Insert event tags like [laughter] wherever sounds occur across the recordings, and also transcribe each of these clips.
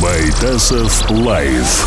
Байтасов Live.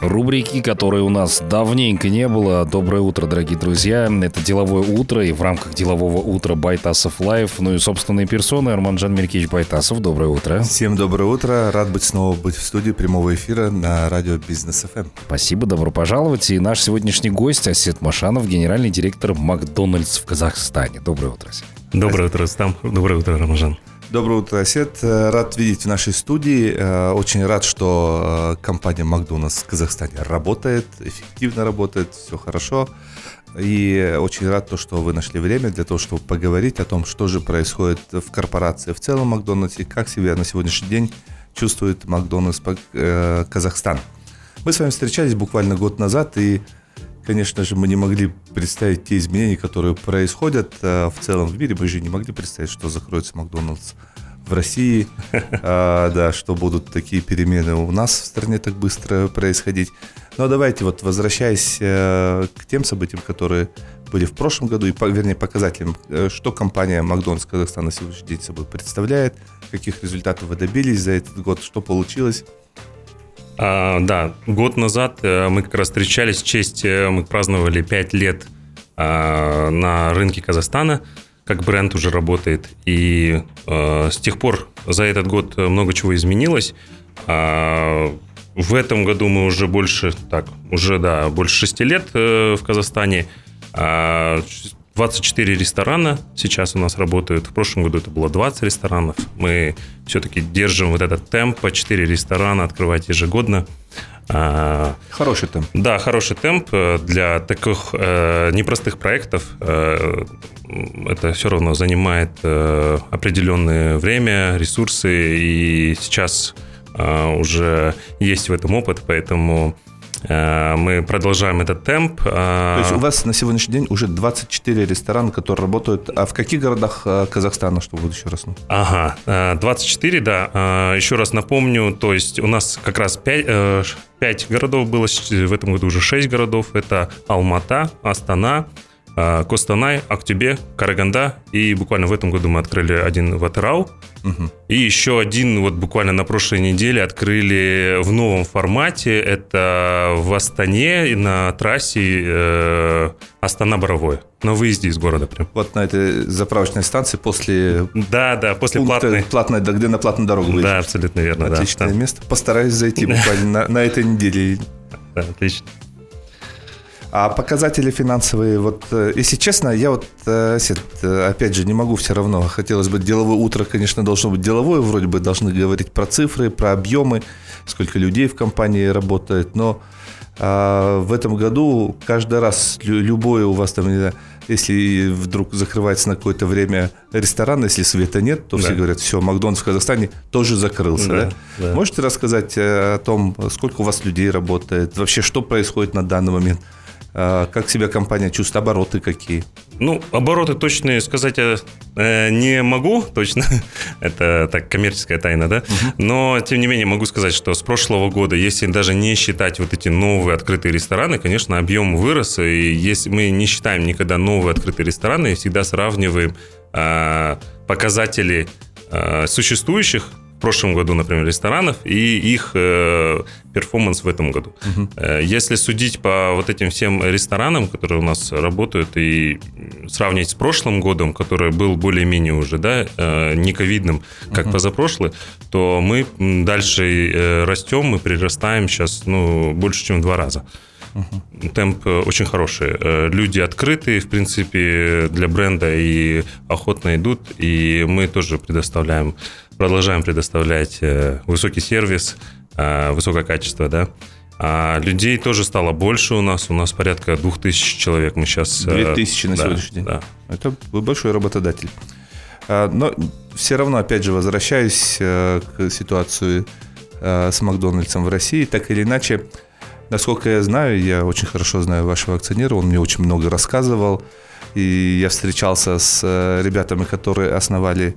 Рубрика, которые у нас давненько не было. Доброе утро, дорогие друзья. Это «Деловое утро», и в рамках «Делового утра» Байтасов Live. Ну и собственной персоной. Арманжан Меркич Байтасов. Доброе утро. Всем доброе утро. Рад быть снова быть в студии прямого эфира на радио Бизнес FM. Спасибо, добро пожаловать. И наш сегодняшний гость Асет Машанов, генеральный директор Макдональдс в Казахстане. Доброе утро, Асет. Доброе утро, Стам. Доброе утро, Арманжан. Доброе утро, Осет. Рад видеть в нашей студии. Э, очень рад, что э, компания Макдональдс в Казахстане работает, эффективно работает, все хорошо. И очень рад, то, что вы нашли время для того, чтобы поговорить о том, что же происходит в корпорации в целом Макдональдс и как себя на сегодняшний день чувствует Макдональдс э, Казахстан. Мы с вами встречались буквально год назад, и конечно же, мы не могли представить те изменения, которые происходят э, в целом в мире. Мы же не могли представить, что закроется Макдональдс в России, [laughs] а, да, что будут такие перемены у нас в стране так быстро происходить. Но давайте вот возвращаясь э, к тем событиям, которые были в прошлом году, и, вернее, показателям, э, что компания Макдональдс Казахстан на сегодняшний день собой представляет, каких результатов вы добились за этот год, что получилось. А, да, год назад э, мы как раз встречались в честь, э, мы праздновали 5 лет а, на рынке Казахстана, как бренд уже работает. И а, с тех пор за этот год много чего изменилось. А, в этом году мы уже больше, так, уже, да, больше 6 лет в Казахстане. 24 ресторана сейчас у нас работают. В прошлом году это было 20 ресторанов. Мы все-таки держим вот этот темп по 4 ресторана открывать ежегодно. А, хороший темп. Да, хороший темп э, для таких э, непростых проектов. Э, это все равно занимает определенное время, ресурсы, и сейчас уже есть в этом опыт, поэтому мы продолжаем этот темп. То есть у вас на сегодняшний день уже 24 ресторана, которые работают. А в каких городах э, Казахстана, чтобы вот еще раз? Ага, 24, э, да. Еще раз напомню, то есть у нас как раз 5, 5 городов было, в этом году уже 6 городов. Это Алмата, Астана, Костанай, Актюбе, Караганда. И буквально в этом году мы открыли один в Атырау. Угу. И еще один вот буквально на прошлой неделе открыли в новом формате. Это в Астане на трассе э, Астана-Боровой. На выезде из города прям. Вот на этой заправочной станции после... Да, да, после платной. Платной, да, где на платную дорогу выйдешь. Да, абсолютно верно. Отличное да, место. Постараюсь зайти [laughs] буквально на, на этой неделе. Да, отлично. А показатели финансовые, вот, э, если честно, я вот, э, э, опять же, не могу все равно. Хотелось бы деловое утро, конечно, должно быть деловое, вроде бы должны говорить про цифры, про объемы, сколько людей в компании работает, но а в этом году каждый раз любое у вас там, если вдруг закрывается на какое-то время ресторан, если света нет, то да. все говорят, все, Макдональдс в Казахстане тоже закрылся. Да, да? Да. Можете рассказать о том, сколько у вас людей работает, вообще что происходит на данный момент? А, как себя компания чувствует, обороты какие? Ну, обороты точные сказать э, не могу, точно. [laughs] Это так коммерческая тайна, да? Угу. Но, тем не менее, могу сказать, что с прошлого года, если даже не считать вот эти новые открытые рестораны, конечно, объем вырос. И если мы не считаем никогда новые открытые рестораны, всегда сравниваем э, показатели э, существующих в прошлом году, например, ресторанов и их э, перформанс в этом году. Угу. Э, если судить по вот этим всем ресторанам, которые у нас работают, и сравнить с прошлым годом, который был более-менее уже, да, э, не ковидным, как угу. позапрошлый, то мы дальше э, растем, мы прирастаем сейчас, ну, больше, чем в два раза. Угу. Темп э, очень хороший. Э, люди открытые, в принципе, для бренда и охотно идут. И мы тоже предоставляем, продолжаем предоставлять э, высокий сервис, высокое качество, да. А людей тоже стало больше у нас. У нас порядка 2000 человек. Мы сейчас... 2000 на да, сегодняшний день. Да. Это большой работодатель. А, но все равно, опять же, возвращаюсь к ситуации с Макдональдсом в России. Так или иначе, Насколько я знаю, я очень хорошо знаю вашего акционера, он мне очень много рассказывал. И я встречался с э, ребятами, которые основали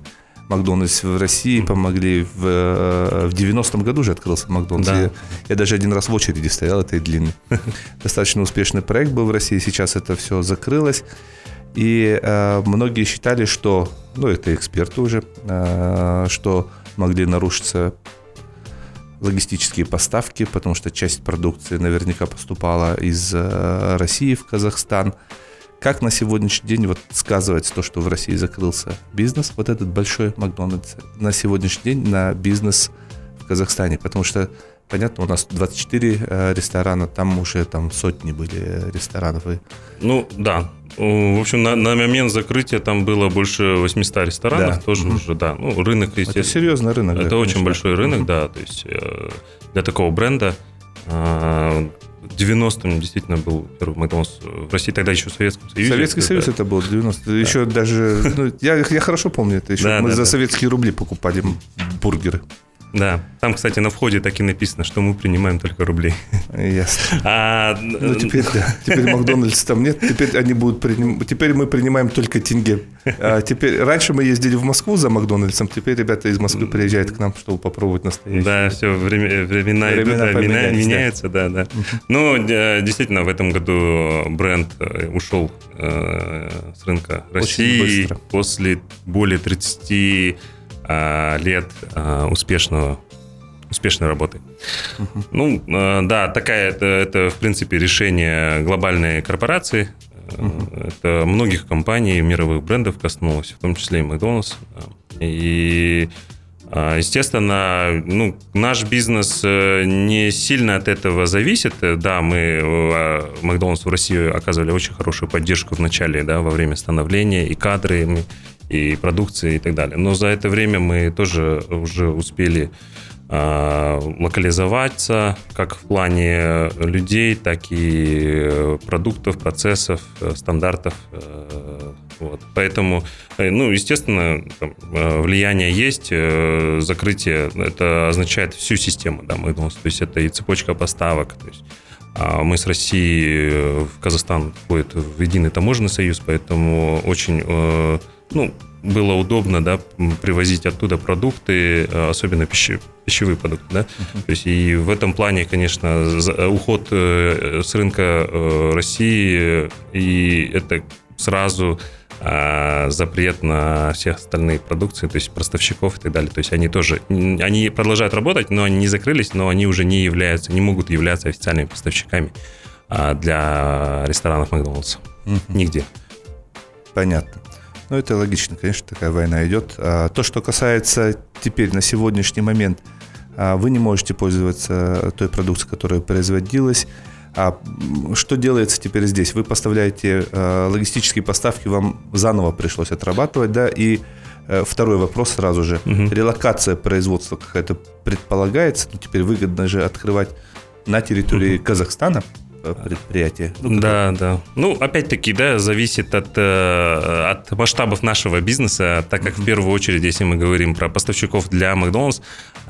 Макдональдс в России, помогли в, э, в 90-м году же открылся Макдональдс. Да. Я, я даже один раз в очереди стоял, это и длинный. [laughs] Достаточно успешный проект был в России, сейчас это все закрылось. И э, многие считали, что, ну это эксперты уже, э, что могли нарушиться логистические поставки, потому что часть продукции наверняка поступала из э, России в Казахстан. Как на сегодняшний день вот сказывается то, что в России закрылся бизнес, вот этот большой Макдональдс, на сегодняшний день на бизнес в Казахстане? Потому что, понятно, у нас 24 э, ресторана, там уже там сотни были ресторанов. И... Ну, да. В общем, на, на момент закрытия там было больше 800 ресторанов, да. тоже угу. уже, да. Ну, рынок, естественно. Это серьезный рынок. Это да, очень конечно. большой рынок, угу. да. То есть э, для такого бренда э, в 90-м действительно был первый Макдональдс в России, тогда еще в Советском Союзе. Советский Союз это был, 90 да. Еще даже, ну, я, я хорошо помню это еще. Да, Мы да, за да. советские рубли покупали бургеры. Да, там, кстати, на входе так и написано, что мы принимаем только рубли. Ясно. А, ну, теперь, да, теперь Макдональдс там нет, теперь они будут приним... теперь мы принимаем только тенге. А теперь, раньше мы ездили в Москву за Макдональдсом, теперь ребята из Москвы приезжают к нам, чтобы попробовать настоящий. Да, все, время, времена, времена идут, да, меняются, да, да. да. Ну, действительно, в этом году бренд э, ушел э, с рынка России после более 30 а, лет а, успешного успешной работы. Uh-huh. Ну, а, да, такая это, это, в принципе, решение глобальной корпорации. Uh-huh. Это многих компаний, мировых брендов коснулось, в том числе и Макдональдс. И, естественно, ну, наш бизнес э, не сильно от этого зависит. Да, мы Макдональдс в России оказывали очень хорошую поддержку в начале, да, во время становления, и кадры, и продукции и так далее. Но за это время мы тоже уже успели э, локализоваться как в плане людей, так и продуктов, процессов, стандартов. Э, вот. Поэтому, э, ну, естественно, там, э, влияние есть, э, закрытие, это означает всю систему, да, мы, то есть это и цепочка поставок, то есть а мы с России в Казахстан входит в единый таможенный союз, поэтому очень ну, было удобно, да, привозить оттуда продукты, э, особенно пищи, пищевые продукты, да. Uh-huh. То есть и в этом плане, конечно, уход э, с рынка э, России и это сразу запрет на все остальные продукции, то есть поставщиков и так далее. То есть они тоже, они продолжают работать, но они не закрылись, но они уже не являются, не могут являться официальными поставщиками для ресторанов Макдональдса. Uh-huh. Нигде. Понятно. Ну, это логично, конечно, такая война идет. А, то, что касается теперь на сегодняшний момент, а, вы не можете пользоваться той продукцией, которая производилась. А что делается теперь здесь? Вы поставляете а, логистические поставки, вам заново пришлось отрабатывать, да, и э, Второй вопрос сразу же. Угу. Релокация производства какая-то предполагается, но теперь выгодно же открывать на территории угу. Казахстана предприятия. Ну, да, да. Ну, опять-таки, да, зависит от, э, от масштабов нашего бизнеса, так как в первую очередь, если мы говорим про поставщиков для Макдональдс,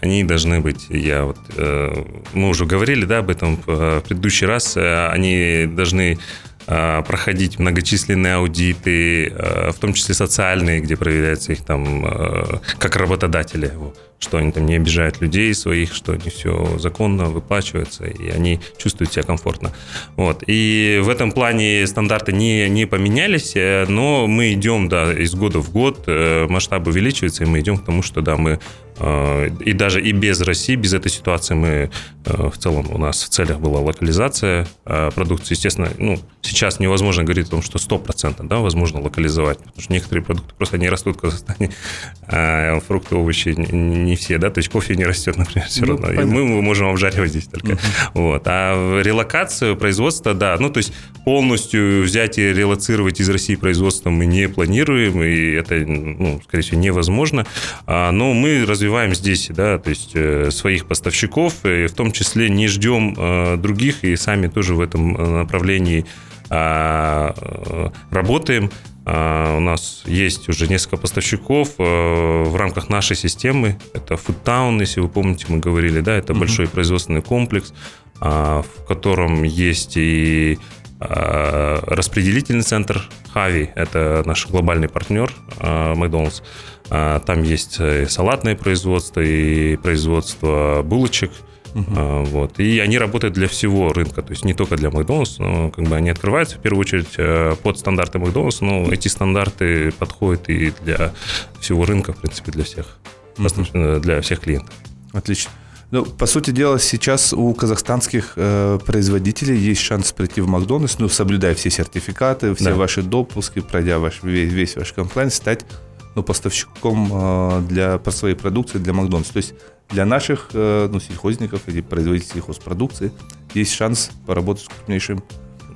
они должны быть, я вот, э, мы уже говорили, да, об этом в предыдущий раз, э, они должны проходить многочисленные аудиты, в том числе социальные, где проверяется их там как работодатели что они там не обижают людей своих, что они все законно выплачиваются, и они чувствуют себя комфортно. Вот. И в этом плане стандарты не, не поменялись, э, но мы идем, да, из года в год, э, масштаб увеличивается, и мы идем к тому, что, да, мы э, и даже и без России, без этой ситуации мы в целом у нас в целях была локализация продукции. Естественно, ну, сейчас невозможно говорить о том, что 100% да, возможно локализовать, потому что некоторые продукты просто не растут в Казахстане, [laughs] а фрукты, овощи не все, да, то есть кофе не растет, [laughs] например, все ну, равно. И мы, можем обжаривать здесь только. Uh-huh. Вот. А релокацию производства, да, ну, то есть полностью взять и релацировать из России производство мы не планируем, и это, ну, скорее всего, невозможно. А, но мы развиваем здесь, да, то есть э, своих поставщиков, и в том числе не ждем э, других, и сами тоже в этом э, направлении а, работаем. А, у нас есть уже несколько поставщиков э, в рамках нашей системы. Это Foodtown, если вы помните, мы говорили, да, это uh-huh. большой производственный комплекс, а, в котором есть и распределительный центр Хави, это наш глобальный партнер Макдональдс. Там есть и салатное производство, и производство булочек – Uh-huh. Вот. И они работают для всего рынка, то есть не только для Макдональдс, но как бы они открываются в первую очередь э, под стандарты Макдональдс, но эти стандарты подходят и для всего рынка, в принципе, для всех, uh-huh. для всех клиентов. Отлично. Ну, по сути дела, сейчас у казахстанских э, производителей есть шанс прийти в Макдональдс, ну, соблюдая все сертификаты, все Да. ваши допуски, пройдя ваш, весь, весь ваш комплайнс, стать ну, поставщиком э, для, по своей продукции для Макдональдса. То есть для наших э, ну, сельхозников или производителей сельхозпродукции есть шанс поработать с крупнейшим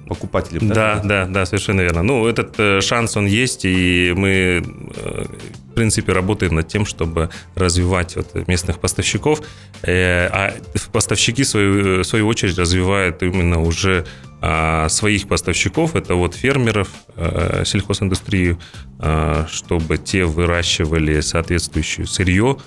покупателем. Да, да, да, совершенно верно. Ну, этот э, шанс, он есть, и мы, э, в принципе, работаем над тем, чтобы развивать вот местных поставщиков, а поставщики, в свою, в свою очередь, развивают именно уже а, своих поставщиков, это вот фермеров, э, сельхозиндустрию, а, чтобы те выращивали соответствующее сырье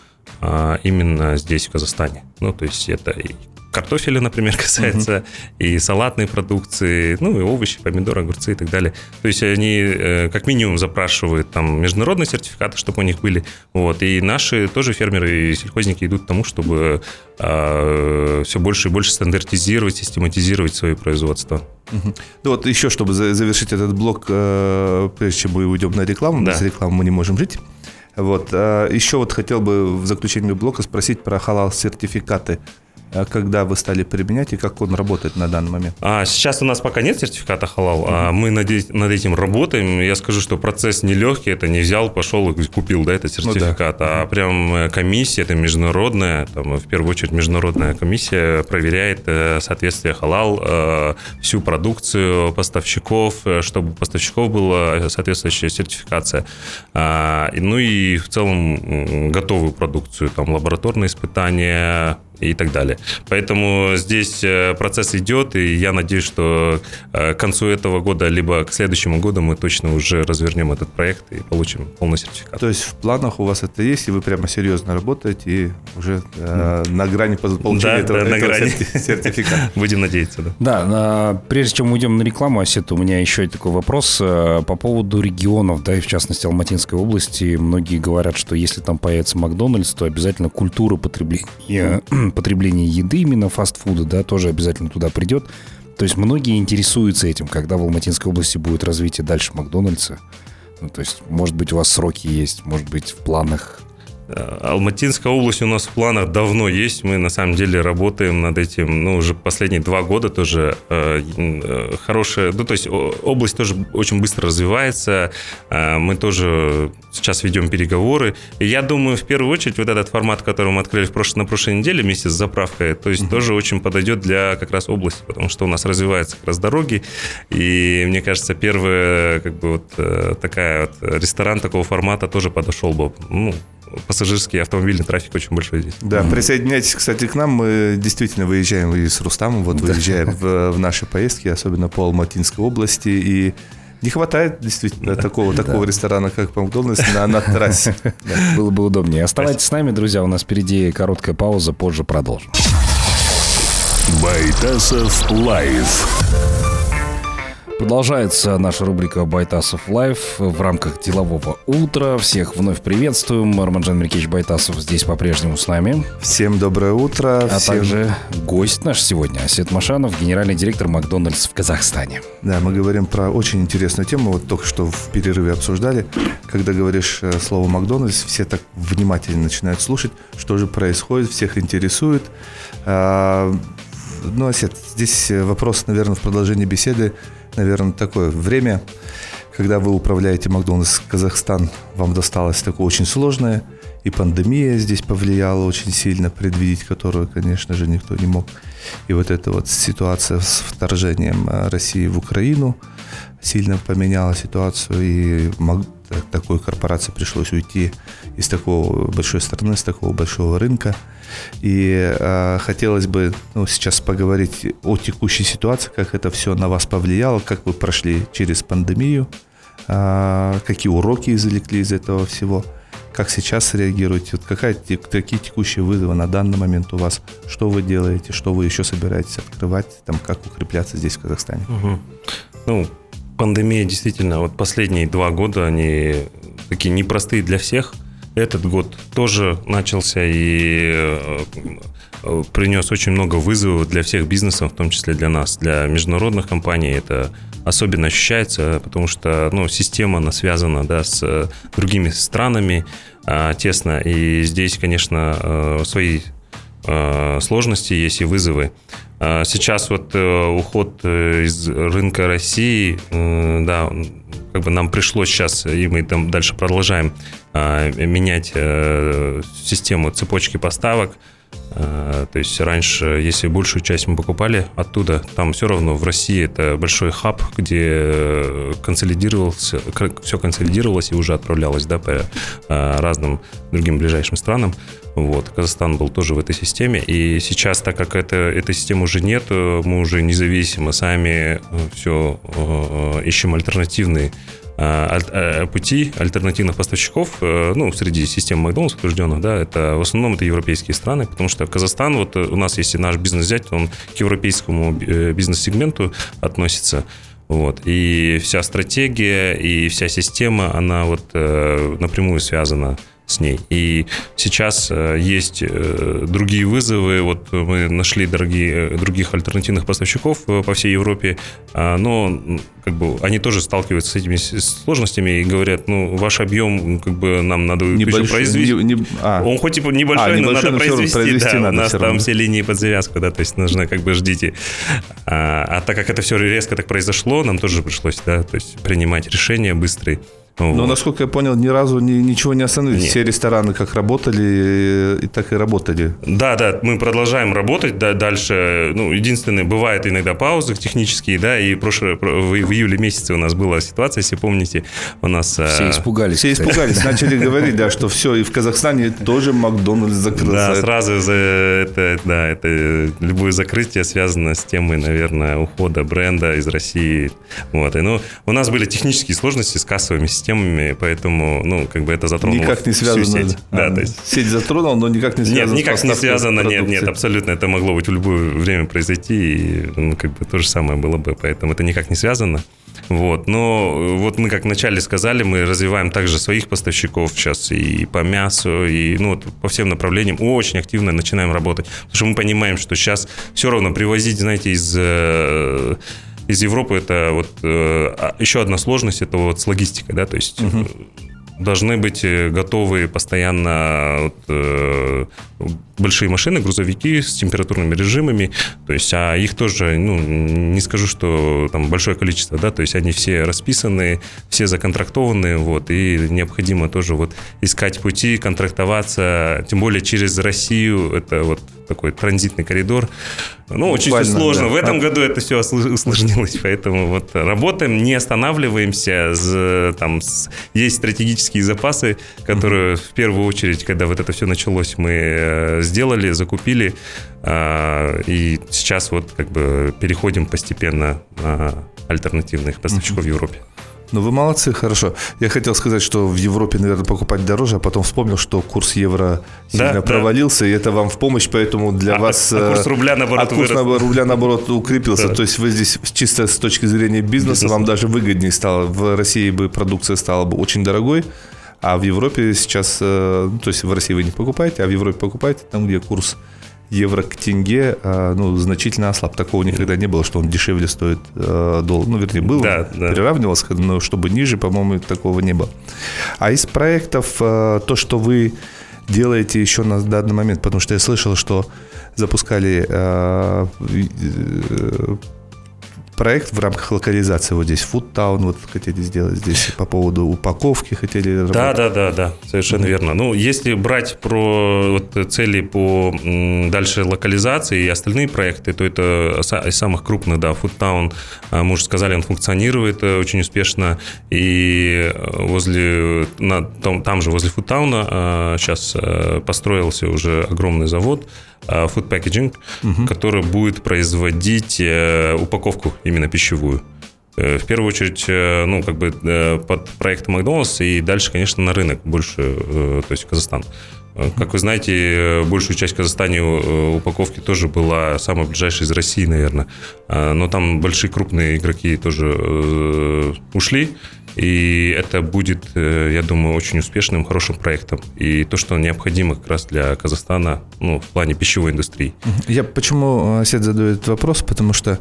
а, именно здесь, в Казахстане. Ну, то есть это и картофеля, например, [laughs] касается, и салатной продукции, ну и овощи, помидоры, огурцы и так далее. То есть они э, как минимум запрашивают там международные сертификаты, чтобы у них были. Вот. И наши тоже фермеры и сельхозники идут к тому, чтобы все больше и больше стандартизировать, систематизировать свое производство. Мгм. Ну вот еще, чтобы за- завершить этот блок, э, прежде чем мы уйдем на рекламу, Да. без рекламы мы не можем жить. Вот, э, еще вот хотел бы в заключении блока спросить про халал-сертификаты. А Когда вы стали применять и как он работает на данный момент? А сейчас у нас пока нет сертификата халал, а мы над, над этим работаем. Я скажу, что процесс нелегкий, это не взял, пошел и купил, да, этот Ну да. сертификат, а прям э, комиссия, это международная, там, в первую очередь международная комиссия проверяет э, соответствие халал, э, всю продукцию поставщиков, э, чтобы у поставщиков была соответствующая сертификация. А, ну и в целом готовую продукцию, там, лабораторные испытания, и так далее. Поэтому здесь э, процесс идет, и я надеюсь, что э, к концу этого года, либо к следующему году мы точно уже развернем этот проект и получим полный сертификат. То есть в планах у вас это есть, и вы прямо серьезно работаете и уже э, на грани получения Да, этого, да, на этого грани. серти- сертификата. [laughs] Будем надеяться, да. Да, а, прежде чем уйдем на рекламу, Осет, у меня еще такой вопрос э, по поводу регионов, да, и в частности Алматинской области. Многие говорят, что если там появится Макдональдс, то обязательно культура потребления, потребления еды, именно фастфуда, да, тоже обязательно туда придет. То есть многие интересуются этим, когда в Алматинской области будет развитие дальше Макдональдса. Ну, то есть, может быть, у вас сроки есть, может быть, в планах Алматинская область у нас в планах давно есть. Мы на самом деле работаем над этим, ну, уже последние два года тоже э, э, хорошая. Ну, то есть область тоже очень быстро развивается. Э, мы тоже сейчас ведем переговоры. И я думаю, в первую очередь, вот этот формат, который мы открыли в прош- на прошлой неделе вместе с заправкой, то есть тоже очень подойдет для как раз области, потому что у нас развиваются как раз дороги. И мне кажется, первая как бы вот э, такая вот ресторан такого формата тоже подошел бы. Ну, пассажирский автомобильный трафик очень большой здесь. Да, присоединяйтесь, кстати, к нам. Мы действительно выезжаем и с Рустамом, вот выезжаем в, в наши поездки, особенно по Алматинской области. И не хватает действительно такого, такого ресторана, как Макдональдс на, на трассе. [laughs] да, было бы удобнее. Оставайтесь с нами, друзья, у нас впереди короткая пауза, позже продолжим. Байтасов Live. Продолжается наша рубрика «Байтасов Live» в рамках делового утра. Всех вновь приветствуем. Арманжан Меркевич Байтасов здесь по-прежнему с нами. Всем доброе утро. А всем- также гость наш сегодня, Асет Машанов, генеральный директор Макдональдс в Казахстане. Да, мы говорим про очень интересную тему. Вот только что в перерыве обсуждали. Когда говоришь э, слово Макдональдс, все так внимательно начинают слушать, что же происходит, всех интересует. Осет, здесь э, вопрос, наверное, в продолжении беседы, наверное, такое время, когда вы управляете Макдональдс Казахстан, вам досталось такое очень сложное, и пандемия здесь повлияла очень сильно, предвидеть которую, конечно же, никто не мог. И вот эта вот ситуация с вторжением э, России в Украину сильно поменяла ситуацию, и такой корпорации пришлось уйти из такого большой страны, с такого большого рынка. И э, хотелось бы ну, сейчас поговорить о текущей ситуации, как это все на вас повлияло, как вы прошли через пандемию, э, какие уроки извлекли из этого всего, как сейчас реагируете, вот какая, какие текущие вызовы на данный момент у вас, что вы делаете, что вы еще собираетесь открывать, там, как укрепляться здесь, в Казахстане. Мгм. Ну, пандемия действительно, вот последние два года, они такие непростые для всех. Этот год тоже начался и э, э, принес очень много вызовов для всех бизнесов, в том числе для нас, для международных компаний. Это особенно ощущается, потому что ну, система она связана да, с э, другими странами а, тесно. И здесь, конечно, свои сложности есть и вызовы. Сейчас вот уход из рынка России, да, как бы нам пришлось сейчас, и мы там дальше продолжаем менять систему цепочки поставок, Э, то есть раньше, если большую часть мы покупали оттуда, там все равно в России это большой хаб, где консолидировался, все консолидировалось и уже отправлялось да, по э, разным другим ближайшим странам. Вот. Казахстан был тоже в этой системе. И сейчас, так как это, этой системы уже нет, мы уже независимо сами все э, ищем альтернативные Э, э, пути альтернативных поставщиков, э, ну, среди систем Макдональдс утвержденных, да, это в основном это европейские страны, потому что Казахстан, вот у нас, если наш бизнес взять, он к европейскому бизнес-сегменту относится, вот. И вся стратегия и вся система, она вот напрямую связана с ней. И сейчас э, есть э, другие вызовы. Вот мы нашли дорогие, э, других альтернативных поставщиков по всей Европе, а, но как бы они тоже сталкиваются с этими сложностями и говорят, ну, ваш объем, как бы нам надо небольшой, произвести. Не, не, а. Он хоть типа небольшой, а, но надо но произвести. произвести да, надо у нас там равно. все линии под завязку, да, то есть нужно как бы ждите. А, а так как это все резко так произошло, нам тоже пришлось, да, то есть принимать решения быстрые. Вот. Но, насколько я понял, ни разу ни, ничего не остановилось. Нет. Все рестораны как работали, и так и работали. Да, да, мы продолжаем работать да, дальше. Ну, единственное, бывает иногда паузы технические, да, и прошлое, в, в июле месяце у нас была ситуация, если помните, у нас... Все а... испугались. Все испугались, [laughs] начали говорить, да, что все, и в Казахстане тоже Макдональдс закрылся. Да, сразу за это, да, это любое закрытие связано с темой, наверное, ухода бренда из России. Вот, и, ну, у нас были технические сложности с кассовыми системами, системами, поэтому, ну, как бы это затронуло Никак не связано. сеть. А, да, то есть... Сеть затронул, но никак не связано Нет, никак не связано, нет, нет, абсолютно. Это могло быть в любое время произойти, и, ну, как бы то же самое было бы, поэтому это никак не связано. Вот. Но вот мы, как вначале сказали, мы развиваем также своих поставщиков сейчас и по мясу, и ну, вот по всем направлениям очень активно начинаем работать. Потому что мы понимаем, что сейчас все равно привозить, знаете, из э, из Европы это вот э, а, еще одна сложность, это вот с логистикой, да, то есть угу. Должны быть э, готовы постоянно вот, э, большие машины, грузовики с температурными режимами, то есть, а их тоже, ну, не скажу, что там большое количество, да, то есть они все расписаны, все законтрактованы, вот, и необходимо тоже вот искать пути, контрактоваться, тем более через Россию, это вот такой транзитный коридор. Ну, очень все сложно. Да. В этом году это все усложнилось, поэтому вот работаем, не останавливаемся. Там есть стратегические запасы, которые в первую очередь, когда вот это все началось, мы э, сделали, закупили, а, и сейчас вот как бы переходим постепенно на альтернативных поставщиков в Европе. Ну, вы молодцы, хорошо. Я хотел сказать, что в Европе, наверное, покупать дороже, а потом вспомнил, что курс евро сильно да, провалился, да. и это вам в помощь, поэтому для а, вас... А курс рубля, наоборот, а курс вырос. рубля, наоборот, укрепился. Да. То есть вы здесь чисто с точки зрения бизнеса Бизнес. вам даже выгоднее стало. В России бы продукция стала бы очень дорогой, а в Европе сейчас... Э, ну, то есть в России вы не покупаете, а в Европе покупаете там, где курс евро к тенге а, ну, значительно ослаб. Такого никогда не было, что он дешевле стоит э, доллар. Ну, вернее, был, да, да. переравнивался, но чтобы ниже, по-моему, такого не было. А из проектов э, то, что вы делаете еще на данный момент, потому что я слышал, что запускали э, проект в рамках локализации вот здесь Food Town вот хотели сделать здесь по поводу упаковки хотели работать. Да, да, да, да, совершенно mm-hmm. верно. Ну, если брать про вот цели по дальше локализации и остальные проекты, то это из самых крупных, да, Food Town, а, мы уже сказали, он функционирует э, очень успешно, и э, возле, на, там, там же возле Food Town сейчас э, построился уже огромный завод, food packaging, угу. который будет производить упаковку именно пищевую. Э, в первую очередь, э, ну, как бы э, под проект Макдональдс и дальше, конечно, на рынок больше, то есть Казахстан. Как вы знаете, большую часть Казахстане упаковки тоже была самая ближайшая из России, наверное. Но там большие крупные игроки тоже ушли. И это будет, я думаю, очень успешным, хорошим проектом. И то, что необходимо как раз для Казахстана ну, в плане пищевой индустрии. Я почему Сет этот вопрос? Потому что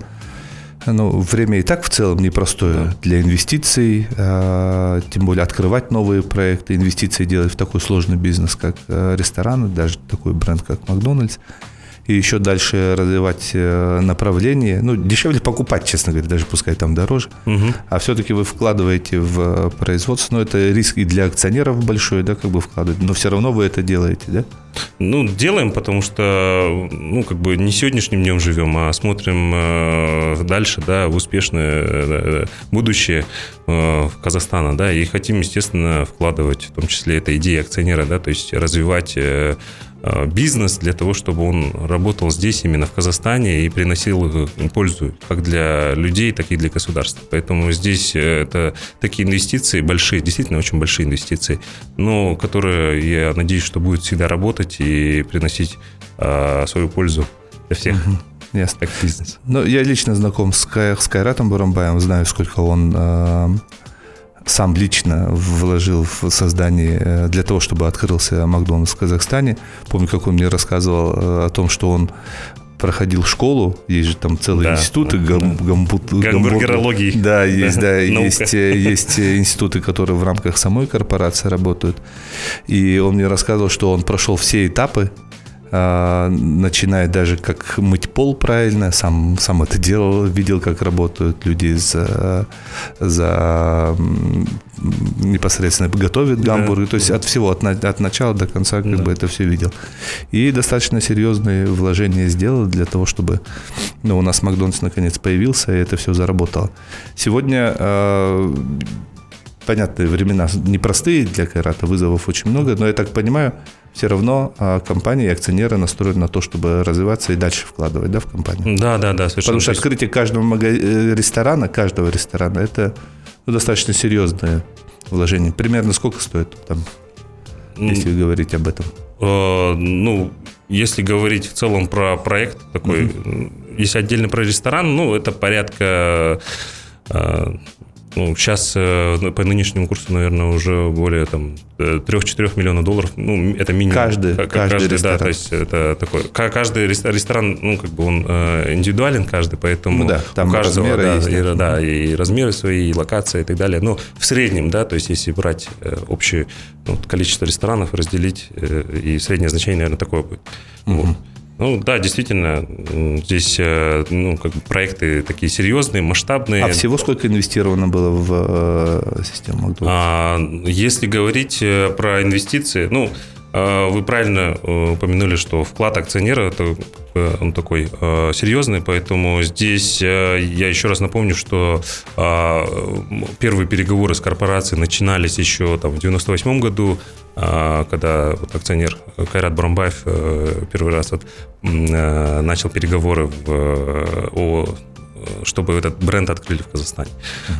ну, время и так в целом непростое да. для инвестиций, а, тем более открывать новые проекты, инвестиции делать в такой сложный бизнес, как а, рестораны, даже такой бренд, как Макдональдс. И еще дальше развивать э, направление. Ну, дешевле покупать, честно говоря, даже пускай там дороже. Мгм. А все-таки вы вкладываете в э, производство, но это риск и для акционеров большой, да, как бы вкладывать, но все равно вы это делаете, да? Ну, делаем, потому что, ну, как бы не сегодняшним днем живем, а смотрим э, дальше, да, в успешное э, будущее э, Казахстана, да, и хотим, естественно, вкладывать, в том числе, это идея акционера, да, то есть развивать э, бизнес для того, чтобы он работал здесь, именно в Казахстане, и приносил э, пользу как для людей, так и для государства. Поэтому здесь э, это такие инвестиции большие, действительно очень большие инвестиции, но которые, я надеюсь, что будут всегда работать и приносить э, свою пользу для всех, Ясно. как бизнес. Ну, я лично знаком с, Кай- с Кайратом Бурамбаем, знаю, сколько он э, сам лично вложил в создание э, для того, чтобы открылся Макдональдс в Казахстане. Помню, как он мне рассказывал э, о том, что он проходил школу, есть же там целые Да, институты да, гам- гамбут- Гамбургерологии. гамбургер- [laughs] Да, есть, да, [laughs] Наука. есть, э, есть институты, которые в рамках самой корпорации работают. И он мне рассказывал, что он прошел все этапы а, начиная даже как мыть пол правильно, сам, сам это делал, видел, как работают люди за, за непосредственно готовят Да. гамбургер, то есть от всего, от, от начала до конца как Да. бы это все видел. И достаточно серьезные вложения сделал для того, чтобы ну, у нас Макдональдс наконец появился, и это все заработало. Сегодня понятные времена непростые для Кайрата, вызовов очень много, но я так понимаю, все равно а, компания и акционеры настроены на то, чтобы развиваться и дальше вкладывать да, в компанию. Да, да, да, совершенно. Потому что открытие каждого э, ресторана, каждого ресторана, это ну, достаточно серьезное вложение. Примерно сколько стоит, там, если говорить об этом? Э, ну, если говорить в целом про проект такой, если отдельно про ресторан, ну, это порядка, э, ну, сейчас э, по нынешнему курсу, наверное, уже более там 3-4 миллионов долларов, ну, это минимум. Каждый- Ка- каждый да, ресторан. то есть это такой, ка- каждый ресторан, ну, как бы он э, индивидуален каждый, поэтому Ну да, там у каждого, размеры да, есть, и, да. да, и размеры свои, и локация и так далее. Но в среднем, да, то есть если брать э, общее ну, количество ресторанов, разделить, э, и среднее значение, наверное, такое будет. Вот. Ну да, действительно, здесь э, ну, как бы проекты такие серьезные, масштабные. А всего сколько инвестировано было в э, систему? А, если говорить э, про инвестиции, ну, вы правильно э, упомянули, что вклад акционера это, э, он такой э, серьезный, поэтому здесь я еще раз напомню, что м, первые переговоры с корпорацией начинались еще там, в 98 году, э, когда вот акционер Кайрат Брамбаев э, первый раз вот, начал переговоры в, о чтобы этот бренд открыли в Казахстане.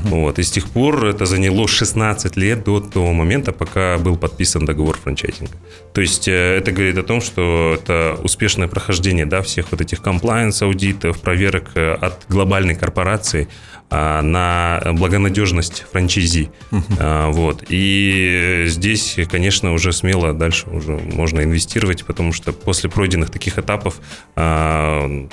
Вот. И с тех пор это заняло 16 лет до того момента, пока был подписан договор франчайзинга. То есть э, это говорит о том, что это успешное прохождение да, всех вот этих комплайенс аудитов, проверок э, от глобальной корпорации а, на благонадежность франчайзи. А, Вот. И здесь, конечно, уже смело дальше уже можно инвестировать, потому что после пройденных таких этапов а,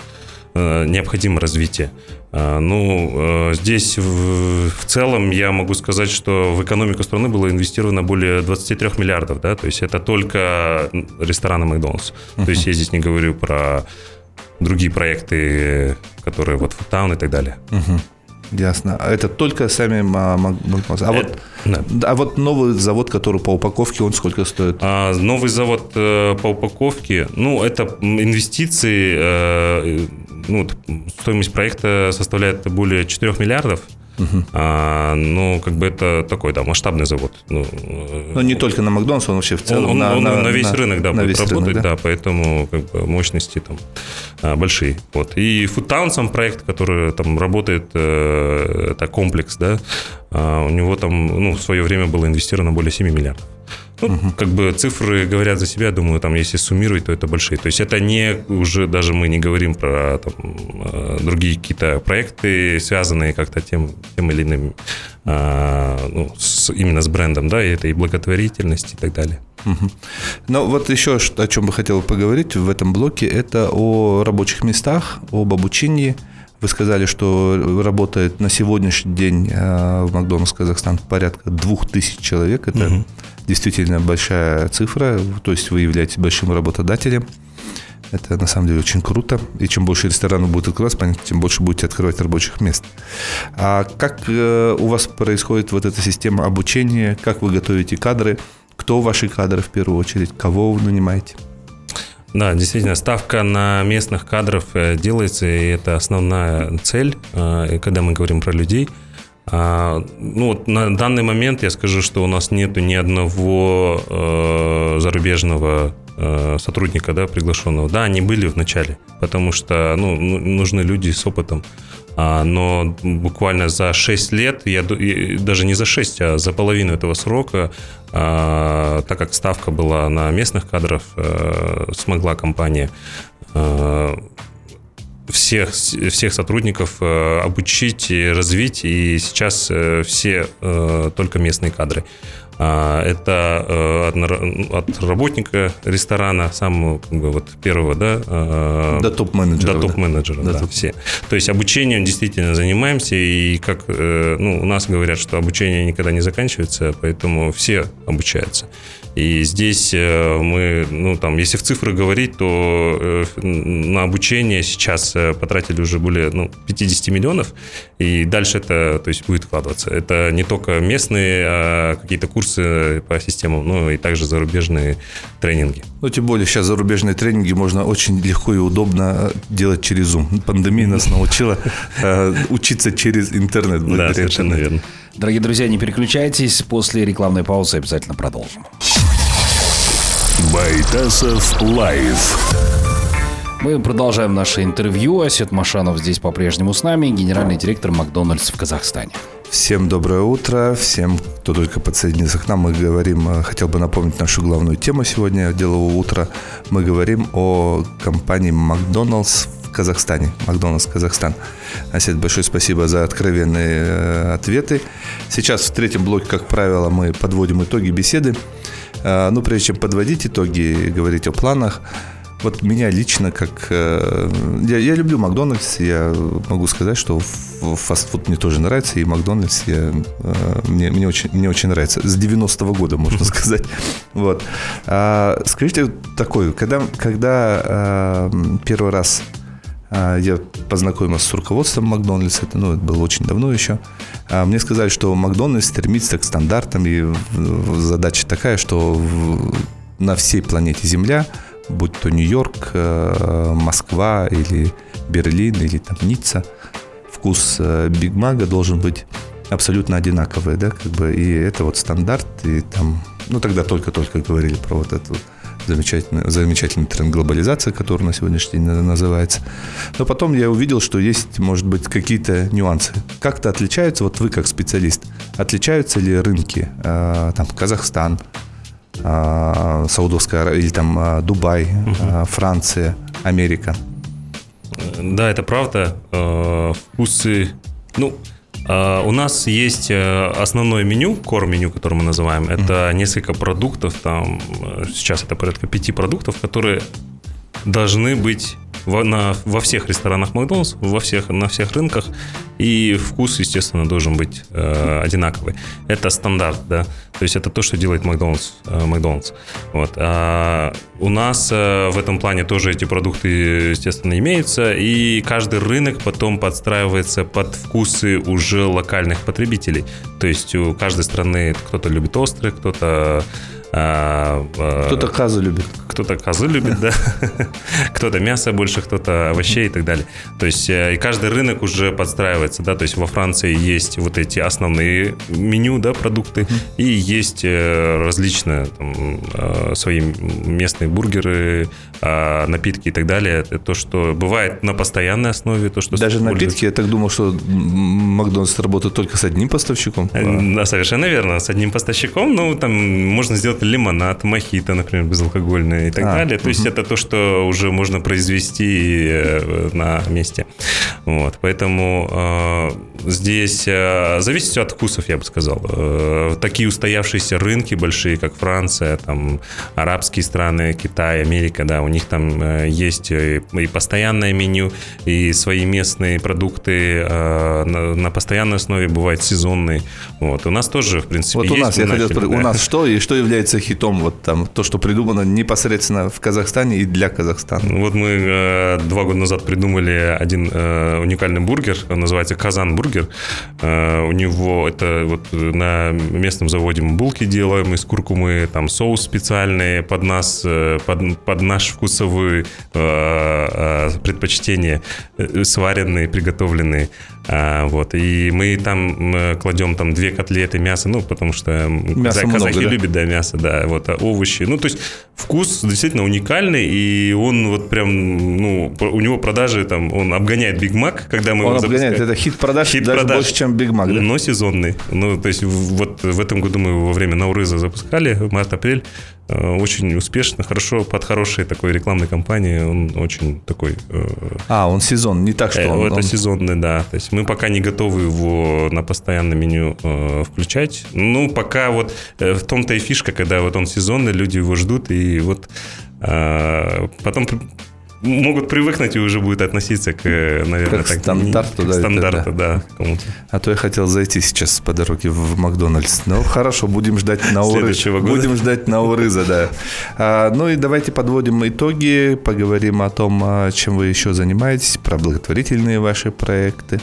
необходимо развитие. А, Ну, э, здесь в, в целом я могу сказать, что в экономику страны было инвестировано более 23 миллиардов, да, то есть это только рестораны Макдональдс. То есть я здесь не говорю про другие проекты, которые вот Фудтаун и так далее. Ясно. А это только сами ма- Мак- Макдональдс. А вот, Да. а вот новый завод, который по упаковке, он сколько стоит? А, новый завод э, по упаковке, ну, это инвестиции, э, ну, стоимость проекта составляет более 4 миллиардов. А, ну, как бы это такой, да, масштабный завод. Ну, э, Ну, не только на Макдональдс, он вообще в целом он, на, он на- на весь на- рынок, да, на будет весь работать, рынок, да? поэтому как бы, мощности там а, большие. Вот. И Foodtown сам проект, который там работает, э, это комплекс, да, а, у него там, ну, в свое время было инвестировано более 7 миллиардов. Ну, как бы цифры говорят за себя, думаю, там, если суммировать, то это большие. То есть это не уже даже мы не говорим про там, э, другие какие-то проекты, связанные как-то тем, тем или иным, а, ну, с- именно с брендом, да, и это и благотворительность и так далее. Но вот еще о чем бы хотел поговорить в этом блоке, это о рабочих местах, об обучении. Вы сказали, что работает на сегодняшний день э, в Макдональдс Казахстан порядка двух тысяч человек. Это действительно большая цифра, то есть вы являетесь большим работодателем. Это на самом деле очень круто. И чем больше ресторанов будет открываться, понятно, тем больше будете открывать рабочих мест. А как э, у вас происходит вот эта система обучения? Как вы готовите кадры? Кто ваши кадры в первую очередь? Кого вы нанимаете? Да, действительно, ставка на местных кадров э, делается, и это основная цель, э, когда мы говорим про людей. А, ну, вот на данный момент я скажу, что у нас нету ни одного э, зарубежного сотрудника, да, приглашенного. Да, они были в начале, потому что ну, ну нужны люди с опытом. А, но буквально за 6 лет, я, даже не за 6, а за половину этого срока, а, так как ставка была на местных кадров, а, смогла компания всех, всех сотрудников обучить и развить, и сейчас все только местные кадры. А, это э, от работника ресторана, самого как бы, вот первого, да? А, до топ-менеджера. До топ-менеджера, да, да топ все. То есть обучением действительно занимаемся, и как э, ну, у нас говорят, что обучение никогда не заканчивается, поэтому все обучаются. И здесь э, мы, ну там, если в цифры говорить, то на обучение сейчас потратили уже более ну, 50 миллионов, и дальше это то есть, будет вкладываться. Это не только местные а какие-то курсы, курсы по системам, ну и также зарубежные тренинги. Ну, тем более сейчас зарубежные тренинги можно очень легко и удобно делать через Zoom. Пандемия нас научила э, учиться через интернет. Да, совершенно верно. Дорогие друзья, не переключайтесь. После рекламной паузы обязательно продолжим. Байтасов Лайв. Мы продолжаем наше интервью. Асет Машанов здесь по-прежнему с нами, генеральный директор Макдональдс в Казахстане. Всем доброе утро, всем, кто только подсоединился к нам. Мы говорим, э, хотел бы напомнить нашу главную тему сегодня делового утра. Мы говорим о компании Макдоналдс в Казахстане. Макдоналдс Казахстан. Асет, большое спасибо за откровенные э, ответы. Сейчас в третьем блоке, как правило, мы подводим итоги беседы. Э, ну, прежде чем подводить итоги, говорить о планах, вот меня лично как... Э, я, я люблю Макдональдс, я могу сказать, что фастфуд мне тоже нравится, и Макдональдс я, э, мне, мне, очень, мне очень нравится. С 90-го года, можно [laughs] сказать. Вот. А, скажите такое, когда, когда а, первый раз я познакомился с руководством Макдональдс, это, ну, это было очень давно еще. А, мне сказали, что Макдональдс стремится к стандартам, и задача такая, что на всей планете Земля будь то Нью-Йорк, э, Москва или Берлин или там Ницца, вкус э, Биг Мага должен быть абсолютно одинаковый, да, как бы, и это вот стандарт, и там, ну, тогда только-только говорили про вот эту замечательный, замечательный тренд глобализации, который на сегодняшний день называется. Но потом я увидел, что есть, может быть, какие-то нюансы. Как-то отличаются, вот вы как специалист, отличаются ли рынки, э, там, Казахстан, Саудовская или там а, Дубай, угу. Франция, Америка. Да, это правда. Вкусы, ну, у нас есть э, основное меню, кор-меню, которое мы называем. Это mm несколько продуктов, там э, сейчас это порядка пяти продуктов, которые должны быть во, на, во всех ресторанах Макдональдс, во всех, на всех рынках, и вкус, естественно, должен быть э, одинаковый. Это стандарт, да, то есть это то, что делает Макдональдс. Э, Макдональдс. Вот. А у нас э, в этом плане тоже эти продукты, естественно, имеются, и каждый рынок потом подстраивается под вкусы уже локальных потребителей. То есть у каждой страны кто-то любит острый, кто-то а, кто-то казу любит. Кто-то казу любит, да. [laughs] Кто-то мясо больше, кто-то овощей и так далее. То есть э, и каждый рынок уже подстраивается, да. То есть во Франции есть вот эти основные меню, да, продукты, и есть э, различные там, э, свои местные бургеры, а, напитки и так далее. Это то, что бывает на постоянной основе, то, что даже напитки. Я так думал, что Макдональдс работает только с одним поставщиком. Да, совершенно верно, с одним поставщиком. Ну там можно сделать лимонад, мохито, например, безалкогольное и так а, далее. То угу. есть это то, что уже можно произвести э, на месте. Вот, поэтому здесь э, зависит от вкусов, я бы сказал. Э, такие устоявшиеся рынки большие, как Франция, там арабские страны, Китай, Америка, да, у них там э, есть и, и постоянное меню, и свои местные продукты э, на, на постоянной основе бывают сезонные. Вот у нас тоже, в принципе, Вот у есть. нас, я хотел да. у нас что и что является хитом? Вот там то, что придумано непосредственно в Казахстане и для Казахстана. Вот мы э, два года назад придумали один э, уникальный бургер, он называется Казан бургер. Э, у него это вот на местном заводе мы булки делаем из куркумы, там соус специальный под нас, э, под, под наш вкусовые э, э, предпочтения, э, сваренные, приготовленные. А, вот. И мы там кладем там две котлеты мяса, ну, потому что м, Мяса каза- много, казахи да? любят, да, мясо, да, вот, а овощи. Ну, то есть вкус действительно уникальный, и он вот прям, ну, у него продажи там, он обгоняет Big Mac, когда мы Он его обгоняет, запускаем. это хит продаж Хит даже продаж. больше, чем Big Mac, да? Но сезонный. Ну, то есть вот в этом году мы его во время Наурыза запускали, март-апрель. Э, Очень успешно, хорошо, под хорошей такой рекламной кампанией. Он очень такой... э, А, он сезон, не так, что Э, он... Это он- сезонный, да. То есть мы пока не готовы его на постоянное меню включать. Ну, пока вот в том-то и фишка, когда вот он сезонный, люди его ждут, и вот потом могут привыкнуть и уже будет относиться к, э, наверное, Как так, стандарту, к да, это стандарту, да, кому-то. А то я хотел зайти сейчас по дороге в Макдональдс. Ну, хорошо, будем ждать Науры. Следующего года. Будем ждать Наурыза, да. А, ну и давайте подводим итоги, поговорим о том, а, чем вы еще занимаетесь, про благотворительные ваши проекты.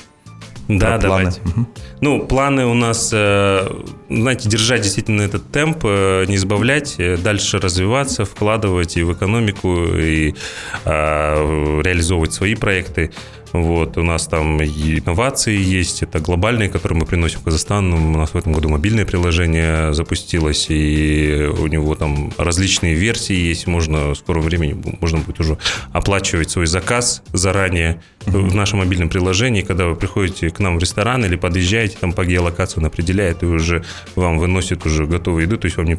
Да, планы. давайте. Ну, планы у нас, э, знаете, держать действительно этот темп, э, не сбавлять, э, дальше развиваться, вкладывать и в экономику, и э, реализовывать свои проекты. Вот, у нас там инновации есть, это глобальные, которые мы приносим в Казахстан. У нас в этом году мобильное приложение запустилось, и у него там различные версии есть. Можно в скором времени можно будет уже оплачивать свой заказ заранее в нашем мобильном приложении. Когда вы приходите к нам в ресторан или подъезжаете, там по геолокации он определяет и уже вам выносит уже готовую еду, то есть вам не,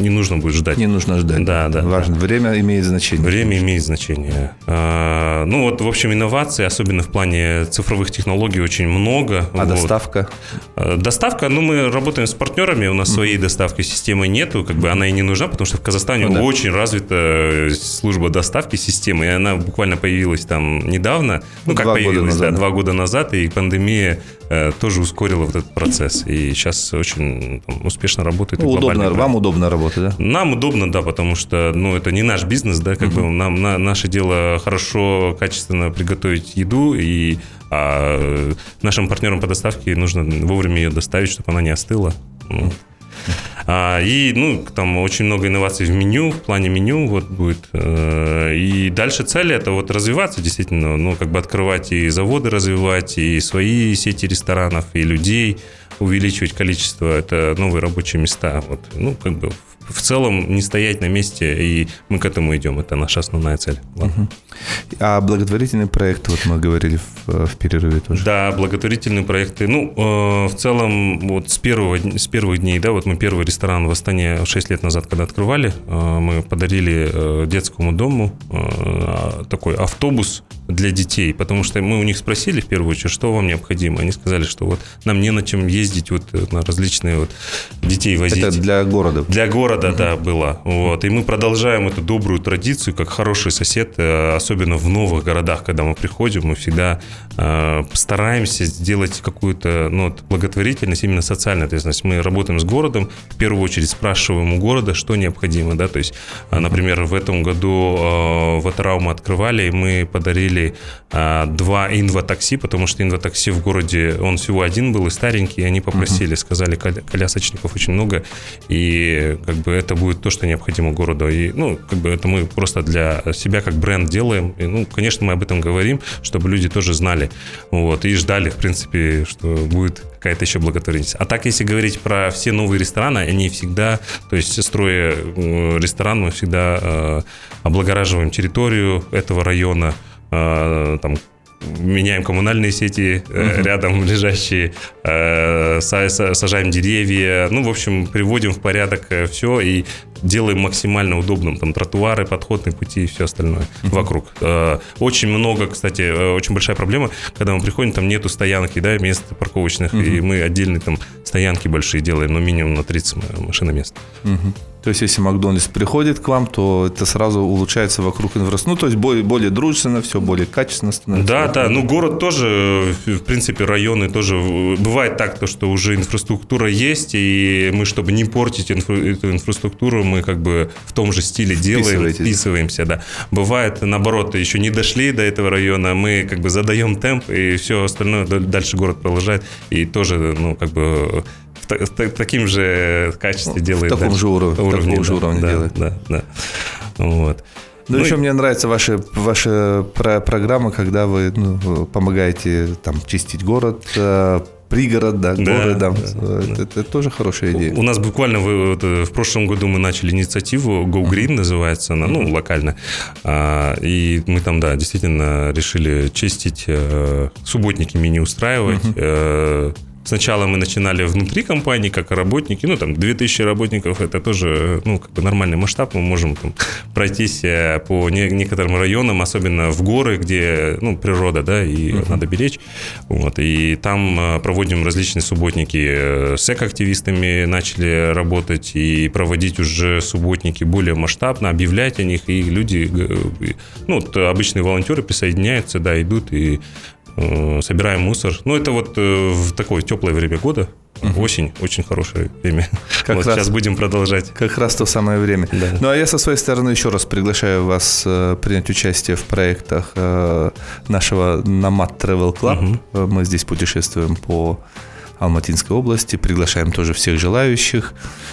не нужно будет ждать. Не нужно ждать. Да, да, Важно. Время имеет значение. Время имеет значение. А, Ну вот, в общем, инноваций, особенно в плане цифровых технологий, очень много. А Вот. доставка? Э, Доставка, ну, мы работаем с партнерами, у нас своей доставки системы нету, как бы она и не нужна, потому что в Казахстане Ну да. очень развита э, служба доставки системы, и она буквально появилась там недавно, ну, как Два года появилась, назад, да, два года назад, и пандемия э, тоже ускорила вот этот процесс, и сейчас очень там, успешно работает. Ну, удобно, вам удобно работать, да? Нам удобно, да, потому что, ну, это не наш бизнес, да, как бы нам на, наше дело хорошо, качественно приготовить еду, и а, нашим партнерам по доставке нужно вовремя ее доставить, чтобы она не остыла. Ну. А, и, ну, там очень много инноваций в меню, в плане меню вот будет. Э, И дальше цель это вот развиваться действительно, ну, как бы открывать и заводы развивать, и свои сети ресторанов, и людей, увеличивать количество, это новые рабочие места. Вот, ну, как бы в- целом не стоять на месте, и мы к этому идем. Это наша основная цель. Ладно. А благотворительный проект, вот мы говорили в, в перерыве тоже. Да, благотворительные проекты. Ну, э, в целом, вот с, первого, с первых дней, да, вот мы первый ресторан в Астане 6 лет назад, когда открывали, э, мы подарили э, детскому дому э, такой автобус для детей, потому что мы у них спросили в первую очередь, что вам необходимо. Они сказали, что вот нам не на чем ездить вот э, на различные вот детей возить. Это для города. Для города, да, было. Вот. И мы продолжаем эту добрую традицию, как хороший сосед, э, особенно в новых городах, когда мы приходим, мы всегда э, стараемся сделать какую-то ну, благотворительность, именно социальную ответственность. Мы работаем с городом, в первую очередь спрашиваем у города, что необходимо, да, то есть, э, например, в этом году э, мы открывали, и мы подарили э, два инватакси, потому что инватакси в городе, он всего один был и старенький, и они попросили, сказали, коля- колясочников очень много, и как бы это будет то, что необходимо городу. И, ну, как бы это мы просто для себя как бренд делаем. И, ну, конечно, мы об этом говорим, чтобы люди тоже знали. Вот, и ждали, в принципе, что будет какая-то еще благотворительность. А так, если говорить про все новые рестораны, они всегда, то есть строя э, ресторан, мы всегда э, облагораживаем территорию этого района, там меняем коммунальные сети э, рядом лежащие, э, са- са- сажаем деревья, ну, в общем, приводим в порядок все и делаем максимально удобным там тротуары, подходные пути и все остальное вокруг. Э, Очень много, кстати, э, очень большая проблема, когда мы приходим, там нету стоянки, да, мест парковочных, и мы отдельные там стоянки большие делаем, ну, минимум на 30 м- машиномест. Мгм. То есть, если Макдональдс приходит к вам, то это сразу улучшается вокруг инфраструктуры. Ну, то есть, более, более дружественно, все более качественно становится. Да, да, ну город тоже, в принципе, районы тоже. Бывает так, то, что уже инфраструктура есть, и мы, чтобы не портить инфра- эту инфраструктуру, мы как бы в том же стиле делаем, вписываемся, да. Бывает, наоборот, еще не дошли до этого района, мы как бы задаем темп, и все остальное дальше город продолжает, и тоже, ну, как бы в та- в та- таким же качестве делает. таком дальше. же уровне- в таком же да, уровне да, делает. Да, да. Вот. Ну, Ну еще и- мне нравится ваша, ваша про- программа, когда вы ну, помогаете там чистить город, э, пригород, да, Да, горы, да. да, это, это тоже хорошая идея. У нас буквально в, э, в прошлом году мы начали инициативу Go Green называется она, ну, локально. А, и мы там, да, действительно решили чистить, э, субботники мини устраивать. Э, Сначала мы начинали внутри компании, как работники, ну, там, 2000 работников, это тоже, ну, как бы нормальный масштаб, мы можем там пройтись э, по не- некоторым районам, особенно в горы, где, ну, природа, да, и надо беречь, вот, и там э, проводим различные субботники, э, с экоактивистами начали работать и проводить уже субботники более масштабно, объявлять о них, и люди, ну, вот обычные волонтеры присоединяются, да, идут и собираем мусор. Ну, это вот э, в такое теплое время года, осень, очень хорошее время. [laughs] Как вот раз. сейчас будем продолжать. Как раз то самое время. Да. Ну, а я со своей стороны еще раз приглашаю вас э, принять участие в проектах э, нашего Намат Travel Club. Э, Мы здесь путешествуем по Алматинской области, приглашаем тоже всех желающих.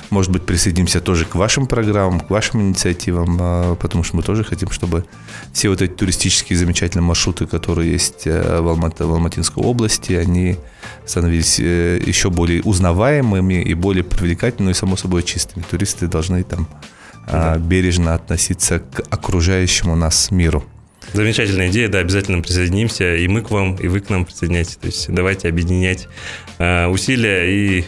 Может быть, присоединимся тоже к вашим программам, к вашим инициативам, э, потому что мы тоже хотим, чтобы все вот эти туристические замечательные маршруты, которые есть э, в, Алмат- в Алматинской области, они становились э, еще более узнаваемыми и более привлекательными, и, само собой, чистыми. Туристы должны там а, бережно относиться к окружающему нас миру. Замечательная идея, да, обязательно присоединимся, и мы к вам, и вы к нам присоединяйтесь. То есть давайте объединять э, усилия и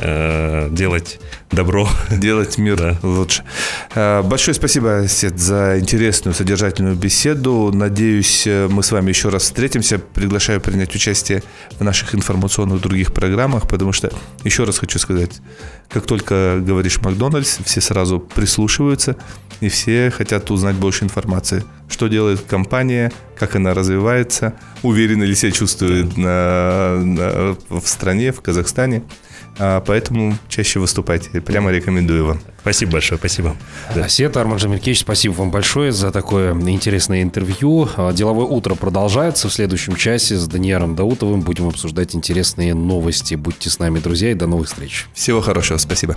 э, делать добро. Делать мир Да. лучше. А, Большое спасибо, Сет, за интересную, содержательную беседу. Надеюсь, э, мы с вами еще раз встретимся. Приглашаю принять участие в наших информационных других программах, потому что, еще раз хочу сказать, как только говоришь Макдональдс, все сразу прислушиваются, и все хотят узнать больше информации. Что делает компания, как она развивается, уверенно ли себя чувствует на- на- в стране, в Казахстане. А, Поэтому чаще выступайте. Прямо рекомендую вам. Спасибо большое, спасибо. Да. Асет Арманжан Меркевич, спасибо вам большое за такое интересное интервью. А, Деловое утро продолжается. В следующем часе с Данияром Даутовым будем обсуждать интересные новости. Будьте с нами, друзья, и до новых встреч. Всего хорошего. Спасибо.